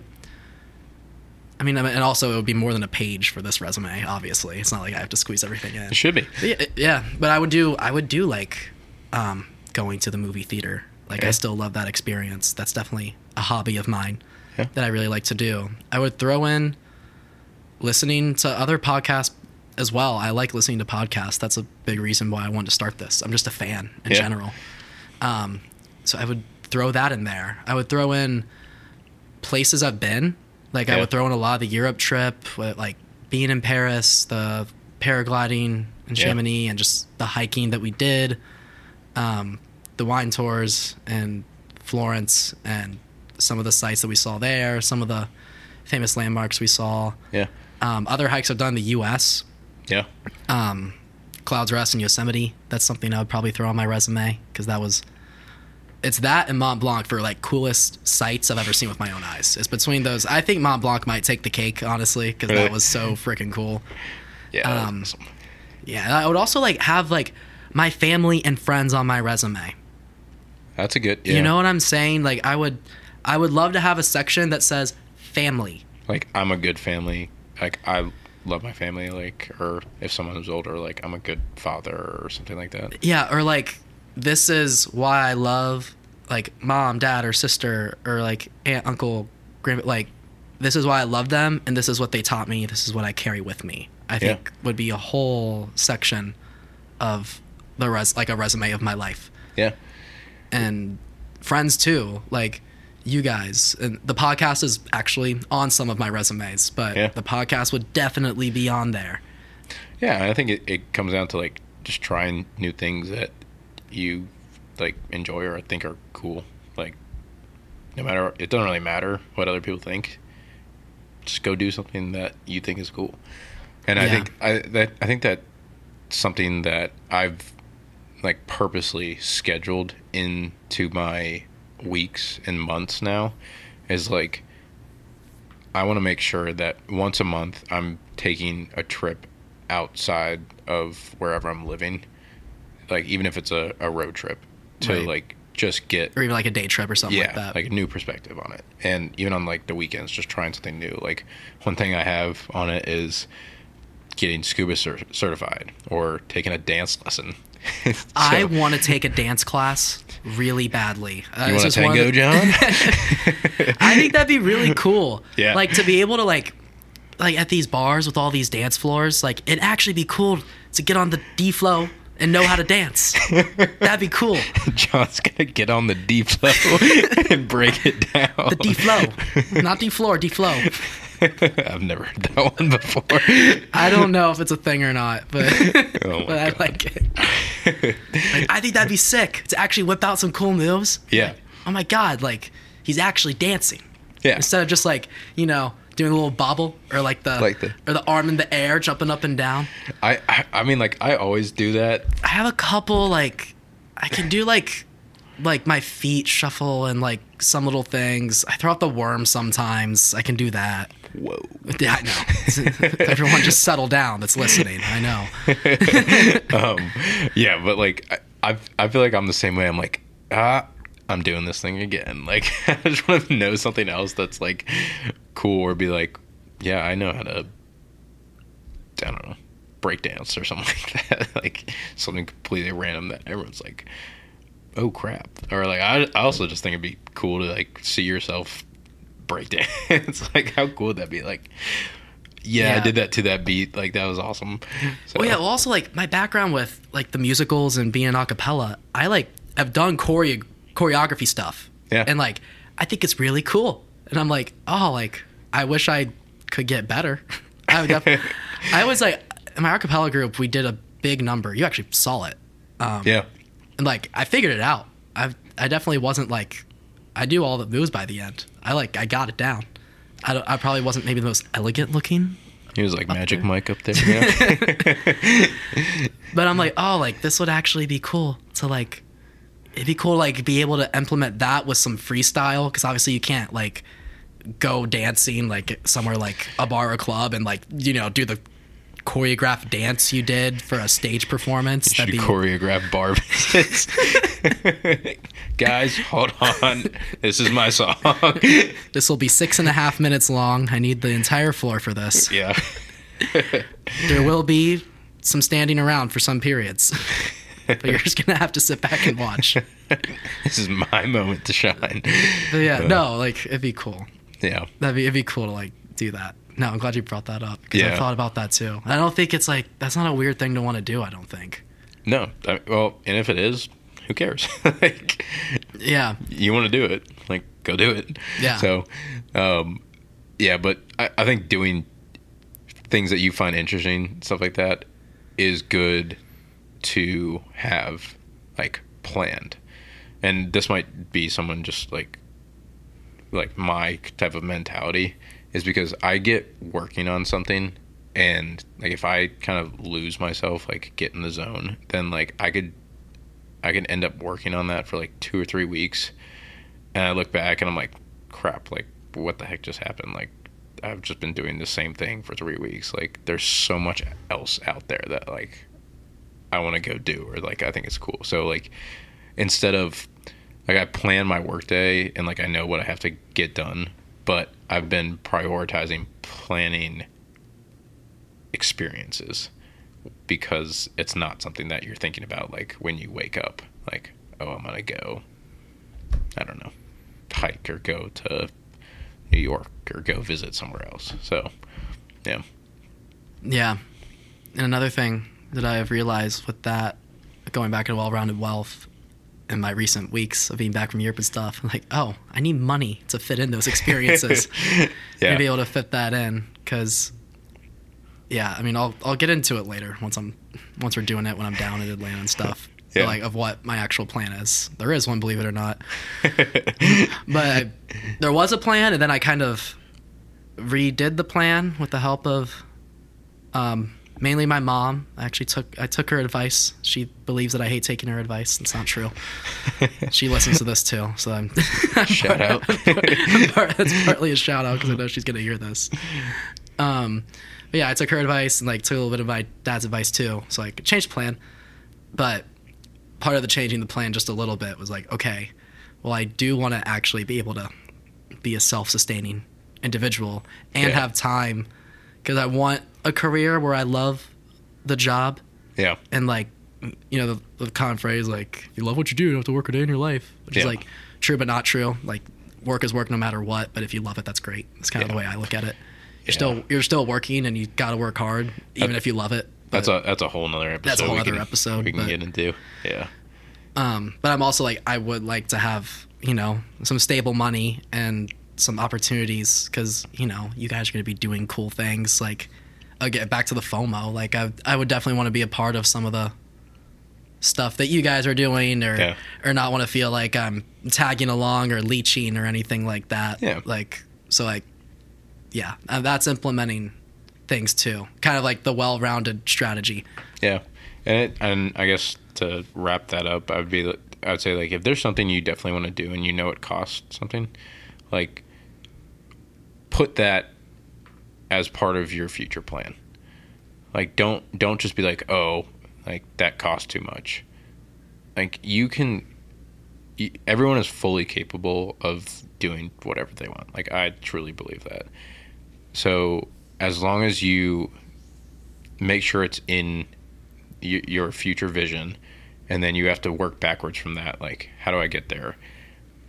B: I mean, and also it would be more than a page for this resume. Obviously, it's not like I have to squeeze everything in.
A: It should be.
B: But yeah, yeah, but I would do I would do like um, going to the movie theater. Like
A: Yeah.
B: I still love that experience. That's definitely a hobby of mine
A: Yeah.
B: that I really like to do. I would throw in listening to other podcasts as well. I like listening to podcasts. That's a big reason why I wanted to start this. I'm just a fan in
A: Yeah.
B: general. Um, so I would throw that in there. I would throw in places I've been. Like I would throw in a lot of the Europe trip, like being in Paris, the paragliding in
A: Yeah.
B: Chamonix, and just the hiking that we did. Um, the wine tours and Florence and some of the sites that we saw there, some of the famous landmarks we saw.
A: Yeah.
B: Um, other hikes I've done in the U.S.
A: Yeah.
B: Um, Clouds Rest in Yosemite. That's something I would probably throw on my resume because that was. It's that and Mont Blanc for like coolest sights I've ever seen with my own eyes. It's between those. I think Mont Blanc might take the cake, honestly, because
A: Really?
B: that was so freaking cool.
A: Yeah.
B: Um,
A: awesome.
B: Yeah, I would also like have like my family and friends on my resume.
A: That's a good. Yeah.
B: You know what I'm saying? Like I would, I would love to have a section that says family.
A: like I'm a good family. Like I love my family. Like, or if someone was older, like I'm a good father or something like that.
B: Yeah, or like this is why I love like mom, dad, or sister, or like aunt, uncle, grand. Like this is why I love them, and this is what they taught me. This is what I carry with me. I
A: Yeah.
B: think would be a whole section of the res like a resume of my life.
A: Yeah.
B: and friends too like you guys and the podcast is actually on some of my resumes but
A: Yeah.
B: the podcast would definitely be on there
A: Yeah, I think it, it comes down to like just trying new things that you like enjoy or think are cool. Like, no matter it doesn't really matter what other people think. Just go do something that you think is cool. And I think I that I think that something that I've like purposely scheduled into my weeks and months now is like I want to make sure that once a month I'm taking a trip outside of wherever I'm living, like even if it's a, a road trip, to
B: Right.
A: like just get
B: or even like a day trip or something
A: yeah
B: like that
A: like a new perspective on it, and even on like the weekends, just trying something new. Like one thing I have on it is getting scuba cer- certified or taking a dance lesson. <laughs>
B: i want to take a dance class really badly Uh,
A: you want
B: one
A: tango,
B: the-
A: John? <laughs>
B: i think that'd be really <laughs> cool
A: Yeah.
B: like to be able to like like at these bars with all these dance floors like it'd actually be cool to get on the d flow and know how to dance that'd be cool
A: John's gonna get on the D flow and break it down.
B: the d flow not d floor d flow <laughs>
A: I've never heard that one before.
B: I don't know if it's a thing or not, but, <laughs>
A: Oh <laughs>
B: but I
A: God.
B: like it. Like, I think that'd be sick to actually whip out some cool moves.
A: yeah,
B: Oh my god, like he's actually dancing
A: yeah.
B: instead of just like you know doing a little bobble or like the,
A: Like the-
B: or the arm in the air jumping up and down.
A: I, I I mean, like I always do that.
B: I have a couple like I can do like like my feet shuffle and like some little things. I throw out the worm sometimes. I can do that.
A: Whoa. <laughs>
B: Yeah, I know. Everyone just settle down that's listening. I know. <laughs>
A: um, yeah, but like I, I, I feel like I'm the same way. I'm like, ah, I'm doing this thing again. <laughs> Like I just want to know something else that's like cool, or be like, yeah, I know how to. I don't know, break dance or something like that. like something completely random that everyone's like, oh crap, or like I, I also just think it'd be cool to like see yourself break dance. <laughs> like how cool would that be? Like. Yeah, I did that to that beat. Like that was awesome. So,
B: Well, yeah. Well, also like my background with like the musicals and being an acapella, I like have done choreo- choreography stuff.
A: Yeah.
B: And like, I think it's really cool. And I'm like, oh, like I wish I could get better. <laughs> I would def- <laughs> I was like, in my acapella group, we did a big number. You actually saw it. Um,
A: yeah.
B: And like, I figured it out. I I definitely wasn't like, I do all the moves by the end. I like, I got it down. I, I probably wasn't maybe the most elegant looking
A: He was like Magic
B: there.
A: Mike up there. Yeah. <laughs>
B: But I'm like, oh, like this would actually be cool to like. It'd be cool like be able to implement that with some freestyle because obviously you can't like go dancing like somewhere like a bar or club and like you know do the choreographed dance you did for a stage performance.
A: Should
B: That'd be
A: choreograph bar visits. <laughs> Guys, hold on. This is my song. <laughs>
B: this will be six and a half minutes long. I need the entire floor for this.
A: yeah. <laughs>
B: There will be some standing around for some periods, but you're just gonna have to sit back and watch.
A: this is my moment to shine.
B: But yeah,
A: Uh,
B: no, like it'd be cool.
A: Yeah.
B: That'd be it'd be cool to like do that. No, I'm glad you brought that up because I thought about that too. I don't think it's like that's not a weird thing to want to do. I don't think.
A: No. I, well, and if it is, who cares? <laughs> like,
B: Yeah,
A: you want to do it, like, go do it.
B: Yeah.
A: So, um, yeah, but I, I think doing things that you find interesting, stuff like that, is good to have like planned. and this might be someone just like like my type of mentality is because I get working on something and like if I kind of lose myself, like get in the zone, then like I could I could end up working on that for like two or three weeks and I look back and I'm like, crap, like what the heck just happened? Like I've just been doing the same thing for three weeks. Like there's so much else out there that like I want to go do or like I think it's cool. So like instead of like I plan my workday and like I know what I have to get done, but I've been prioritizing planning experiences because it's not something that you're thinking about like when you wake up like oh I'm going to go I don't know hike or go to New York or go visit somewhere else. So, yeah.
B: Yeah. And another thing that I have realized with that, going back to well rounded wealth in my recent weeks of being back from Europe and stuff, I'm like, oh, I need money to fit in those <laughs> experiences. yeah. And be able to fit that in. Because, yeah, I mean, I'll, I'll get into it later once I'm once we're doing it when I'm down in Atlanta and stuff. <laughs> Yeah. Like of what my actual plan is. There is one, believe it or not. <laughs> but there was a plan, and then I kind of redid the plan with the help of um, mainly my mom. I actually took I took her advice. She believes that I hate taking her advice. It's not true. <laughs> she listens to this too, so I'm <laughs>
A: shout out. <laughs>
B: That's partly a shout out because I know she's gonna hear this. Um, but yeah, I took her advice and like took a little bit of my dad's advice too. So I changed plan, but part of the changing the plan just a little bit was like, okay, well, I do want to actually be able to be a self-sustaining individual and yeah. have time because I want a career where I love the job.
A: Yeah.
B: And like, you know, the, the common phrase like, you love what you do, you don't have to work a day in your life, which yeah. is like true but not true. Like, work is work no matter what. But if you love it, that's great. That's kind of the way I look at it. You're still you're still working and you got to work hard even if you love it.
A: That's a that's a whole nother episode.
B: That's a whole other episode
A: we can but, get into. Yeah.
B: Um, but I'm also like I would like to have you know some stable money and some opportunities because you know you guys are going to be doing cool things. Like again, back to the FOMO. Like I I would definitely want to be a part of some of the stuff that you guys are doing or yeah. or not want to feel like I'm tagging along or leeching or anything like that.
A: Yeah.
B: Like so like yeah, uh, that's implementing things too. Kind of like the well-rounded strategy.
A: Yeah, and it, and I guess to wrap that up, I would be I would say like if there's something you definitely want to do and you know it costs something, like put that as part of your future plan. Like don't don't just be like oh like that costs too much. Like you can everyone is fully capable of doing whatever they want. Like I truly believe that. So as long as you make sure it's in y- your future vision and then you have to work backwards from that like how do i get there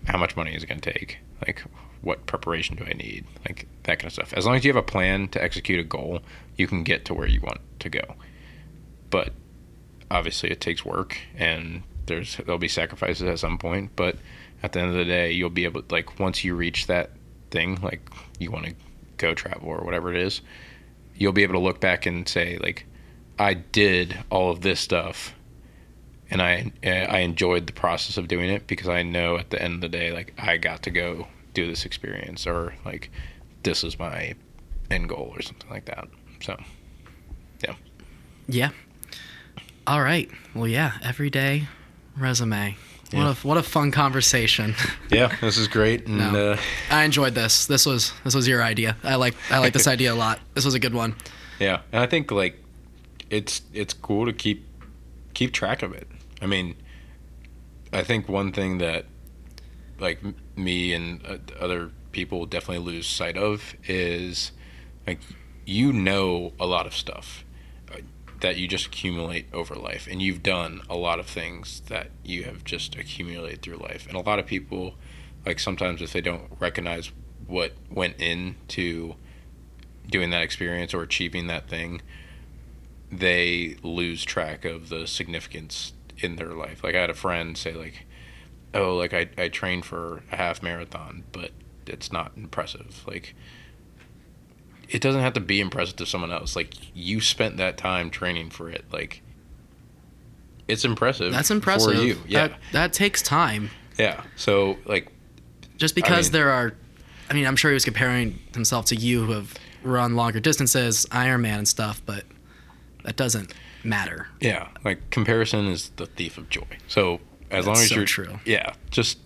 A: how much money is it going to take like what preparation do i need? Like that kind of stuff. As long as you have a plan to execute a goal you can get to where you want to go. But obviously it takes work and there's there'll be sacrifices at some point but at the end of the day you'll be able like once you reach that thing like you want to go travel or whatever it is, you'll be able to look back and say like, I did all of this stuff, and I eh, I enjoyed the process of doing it because I know at the end of the day like I got to go do this experience or like this is my end goal or something like that. So, yeah.
B: Yeah. All right. Well, yeah. Everyday resume. What yeah. a what a fun conversation. <laughs>
A: yeah, this is great. And, no, uh,
B: I enjoyed this. This was this was your idea. I like I like this <laughs> idea a lot. This was a good one.
A: Yeah, and I think like it's it's cool to keep keep track of it. I mean, I think one thing that like me and uh, other people definitely lose sight of is like you know a lot of stuff that you just accumulate over life. And you've done a lot of things that you have just accumulated through life. And a lot of people like sometimes if they don't recognize what went into doing that experience or achieving that thing they lose track of the significance in their life. Like i had a friend say like oh like i, I trained for a half marathon but it's not impressive like it doesn't have to be impressive to someone else. Like you spent that time training for it. Like it's impressive.
B: That's impressive. For you, yeah. That, that takes time.
A: Yeah. So like
B: Just because
A: mean-
B: there are, I mean, I'm sure he was comparing himself to you who have run longer distances, Ironman and stuff, but that doesn't matter.
A: Yeah, like comparison is the thief of joy. So as long as
B: so
A: you're
B: true.
A: yeah, just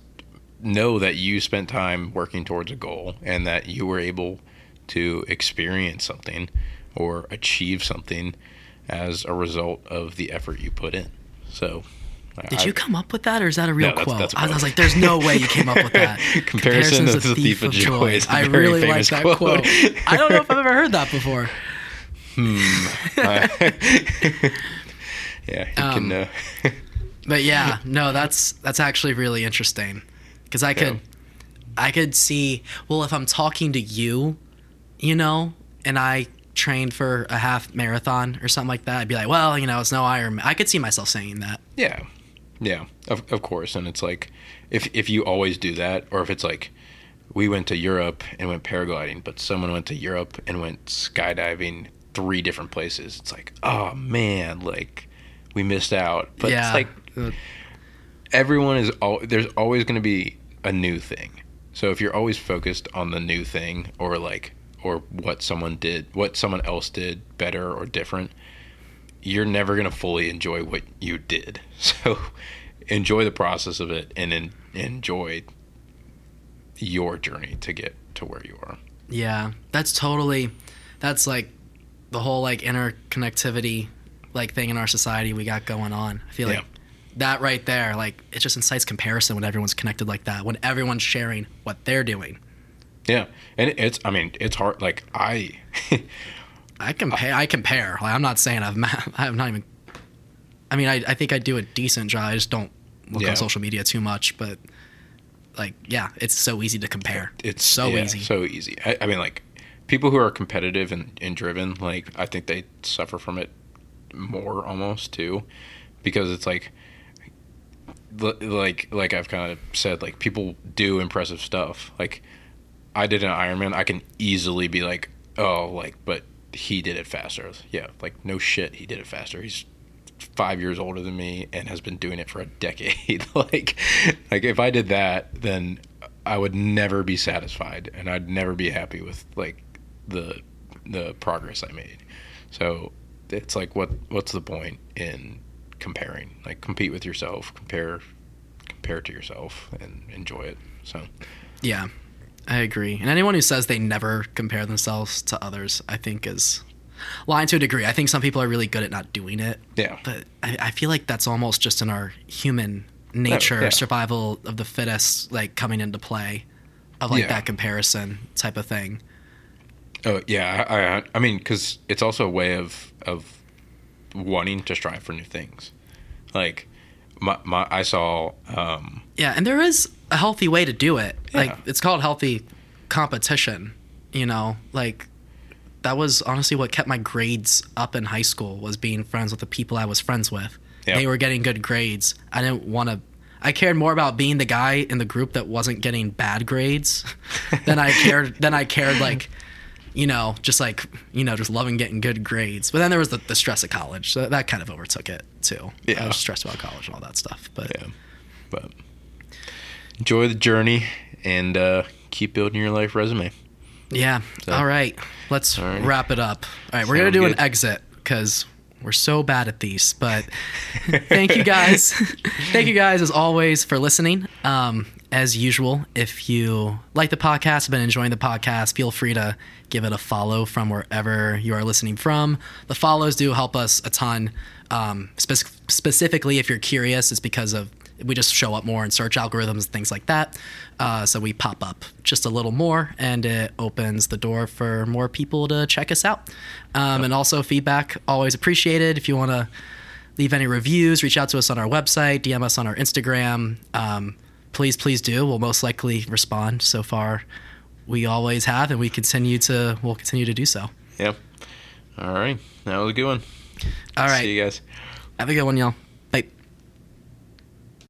A: know that you spent time working towards a goal and that you were able to experience something or achieve something as a result of the effort you put in. So
B: Did
A: I-
B: you come up with that, or is that a real
A: No, that's-
B: quote?
A: that's a
B: I, was, I
A: quote.
B: was like, "There's no way you came up with that." <laughs>
A: Comparison is the thief of joy is a
B: I really like that
A: quote.
B: quote. I don't know if I've ever heard that before. <laughs> Hmm. <laughs>
A: yeah, you
B: Um,
A: can uh,
B: But yeah, no, that's that's actually really interesting because I could
A: Yeah.
B: I could see well if I'm talking to you, you know, and I trained for a half marathon or something like that, I'd be like, well, you know, it's no Ironman. I could see myself saying that.
A: Yeah, yeah, of of course. And it's like if if you always do that, or if it's like we went to Europe and went paragliding, but someone went to Europe and went skydiving three different places. It's like, oh man, like we missed out. But
B: yeah,
A: it's like
B: Uh,
A: everyone is all there's always going to be a new thing. So if you're always focused on the new thing or like or what someone did, what someone else did better or different, you're never going to fully enjoy what you did. <laughs> So enjoy the process of it and en- enjoy your journey to get to where you are.
B: yeah, that's totally that's like the whole like interconnectivity like thing in our society we got going on. I feel like
A: Yeah.
B: That right there, like it just incites comparison when everyone's connected like that, when everyone's sharing what they're doing.
A: Yeah. And it's I mean, it's hard like I <laughs>
B: I compare. I compare. Like, I'm not saying I've. <laughs> I'm not even. I mean, I, I think I do a decent job. I just don't look
A: Yeah.
B: on social media too much. But like, yeah, it's so easy to compare.
A: it's
B: so
A: yeah,
B: easy.
A: So easy. I, I mean, like people who are competitive and, and driven, like I think they suffer from it more almost too, because it's like, li- like like I've kind of said, like people do impressive stuff. Like I did an Ironman, I can easily be like, oh, like, but he did it faster. Yeah, like no shit, he did it faster. He's five years older than me and has been doing it for a decade. <laughs> like, like if I did that, then I would never be satisfied, and I'd never be happy with like the the progress I made. So it's like, what what's the point in comparing? Like, compete with yourself, compare compare to yourself, and enjoy it. So
B: Yeah, I agree. And anyone who says they never compare themselves to others, I think is lying to a degree. I think some people are really good at not doing it,
A: yeah,
B: but I, I feel like that's almost just in our human oh, nature,
A: yeah.
B: survival of the fittest, like coming into play, of like
A: Yeah.
B: that comparison type of thing.
A: Oh yeah, I I, I mean, because it's also a way of of wanting to strive for new things. Like my my I saw um
B: Yeah, and there is a healthy way to do it. Like it's called healthy competition, you know? Like that was honestly what kept my grades up in high school was being friends with the people I was friends with.
A: Yeah.
B: They were getting good grades. I didn't want to I cared more about being the guy in the group that wasn't getting bad grades <laughs> than I cared than I cared like you know, just like, you know, just loving getting good grades. But then there was the, the stress of college. So that kind of overtook it too.
A: Yeah.
B: I was stressed about college and all that stuff. But
A: yeah, but enjoy the journey and uh, keep building your life resume.
B: Yeah. All right. Let's
A: All right.
B: wrap it up. All right. We're going to do
A: good.
B: an exit because we're so bad at these. But thank you guys. <laughs> thank you guys, as always, for listening. Um, as usual, if you like the podcast, have been enjoying the podcast, feel free to give it a follow from wherever you are listening from. The follows do help us a ton. Um, spec- specifically, if you're curious, it's because of we just show up more in search algorithms and things like that. Uh, so we pop up just a little more, and it opens the door for more people to check us out. Um, And also feedback always appreciated. If you want to leave any reviews, reach out to us on our website, DM us on our Instagram. Um, please, please do. We'll most likely respond. So far, we always have, and we continue to. We'll continue to do so.
A: Yep. All right, that was a good one.
B: All right.
A: See you guys.
B: Have a good one, y'all.